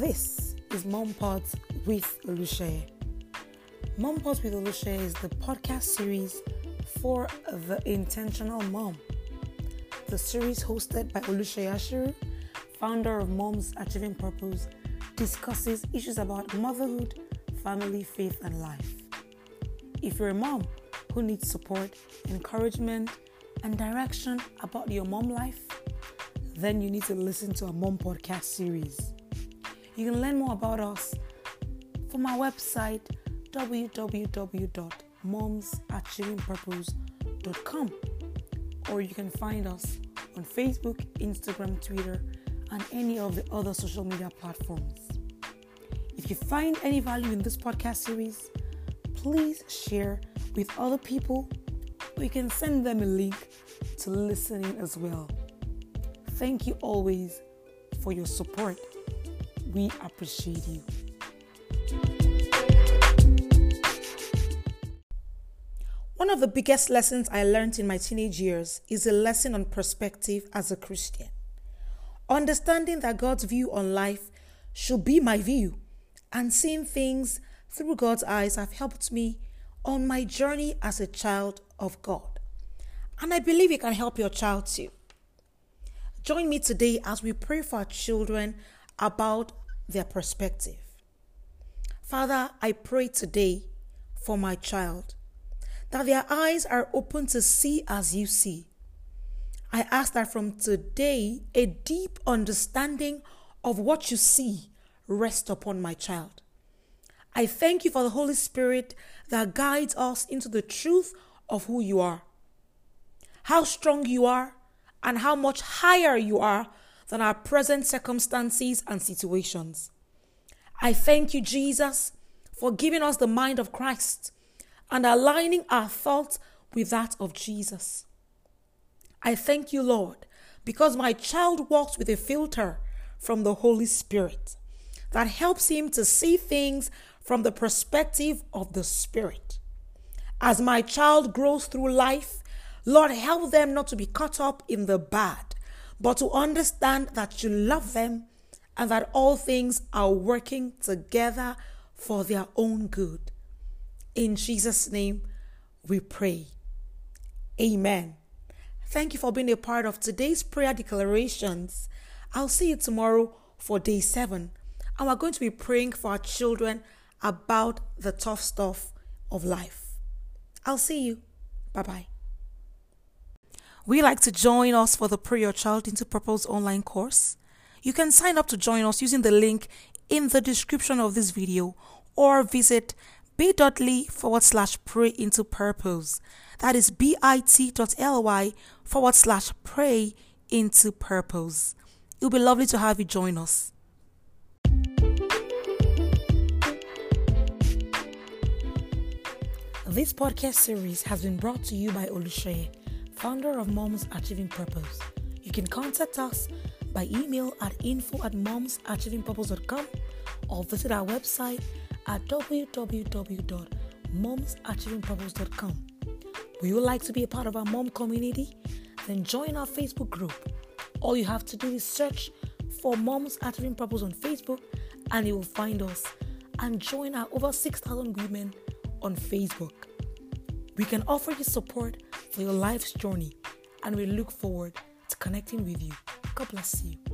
This is Mom Pods with Olusheye. Mom Pods with Olusheye is the podcast series for the intentional mom. The series hosted by Olusheye Ashiru, founder of Moms Achieving Purpose, discusses issues about motherhood, family, faith, and life. If you're a mom who needs support, encouragement, and direction about your mom life, then you need to listen to a mom podcast series. You can learn more about us from our website www.momsachievingpurpose.com or you can find us on Facebook, Instagram, Twitter, and any of the other social media platforms. If you find any value in this podcast series, please share with other people or you can send them a link to listening as well. Thank you always for your support. We appreciate you. One of the biggest lessons I learned in my teenage years is a lesson on perspective as a Christian. Understanding that God's view on life should be my view and seeing things through God's eyes have helped me on my journey as a child of God. And I believe it can help your child too. Join me today as we pray for our children about their perspective. Father, I pray today for my child that their eyes are open to see as you see. I ask that from today, a deep understanding of what you see rest upon my child. I thank you for the Holy Spirit that guides us into the truth of who you are, how strong you are, and how much higher you are than our present circumstances and situations. I thank you, Jesus, for giving us the mind of Christ and aligning our thoughts with that of Jesus. I thank you, Lord, because my child walks with a filter from the Holy Spirit that helps him to see things from the perspective of the Spirit. As my child grows through life, Lord, help them not to be caught up in the bad, but to understand that you love them and that all things are working together for their own good. In Jesus' name, we pray. Amen. Thank you for being a part of today's prayer declarations. I'll see you tomorrow for day seven. And we're going to be praying for our children about the tough stuff of life. I'll see you. Bye bye. We like to join us for the Pray Your Child into Purpose online course. You can sign up to join us using the link in the description of this video or visit bit.ly forward slash pray into purpose. That is bit.ly forward slash pray into purpose. It will be lovely to have you join us. This podcast series has been brought to you by Olusheye, founder of Moms Achieving Purpose. You can contact us by email at info at momsachievingpurpose.com or visit our website at www.momsachievingpurpose.com. Would you like to be a part of our mom community? Then join our Facebook group. All you have to do is search for Moms Achieving Purpose on Facebook and you will find us and join our over 6,000 women on Facebook. We can offer you support for your life's journey and we look forward to connecting with you. God bless you.